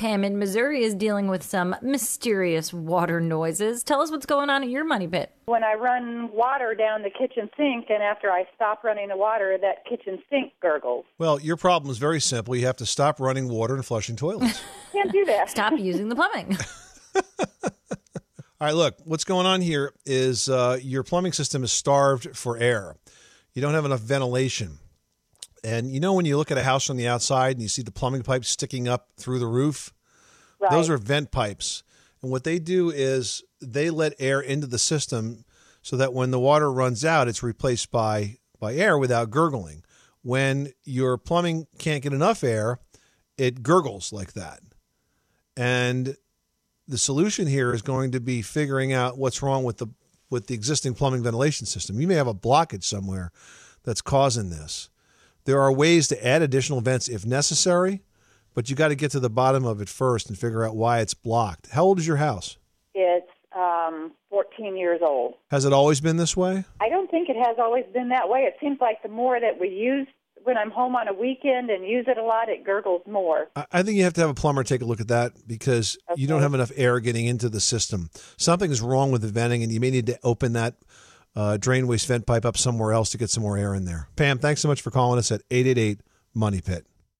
Pam in Missouri is dealing with some mysterious water noises. Tell us what's going on at your money pit. When I run water down the kitchen sink, and after I stop running the water, that kitchen sink gurgles. Well, your problem is very simple. You have to stop running water and flushing toilets. Can't do that. Stop using the plumbing. All right, look, what's going on here is uh, your plumbing system is starved for air. You don't have enough ventilation. And you know when you look at a house from the outside and you see the plumbing pipes sticking up through the roof? Right. Those are vent pipes. And what they do is they let air into the system so that when the water runs out, it's replaced by, by air without gurgling. When your plumbing can't get enough air, it gurgles like that. And the solution here is going to be figuring out what's wrong with the with the existing plumbing ventilation system. You may have a blockage somewhere that's causing this. There are ways to add additional vents if necessary, but you got to get to the bottom of it first and figure out why it's blocked. How old is your house? It's um, 14 years old. Has it always been this way? I don't think it has always been that way. It seems like the more that we use when I'm home on a weekend and use it a lot, it gurgles more. I- think you have to have a plumber take a look at that because you don't have enough air getting into the system. Something is wrong with the venting, and you may need to open that uh, drain waste vent pipe up somewhere else to get some more air in there. Pam, thanks so much for calling us at 888 Money Pit.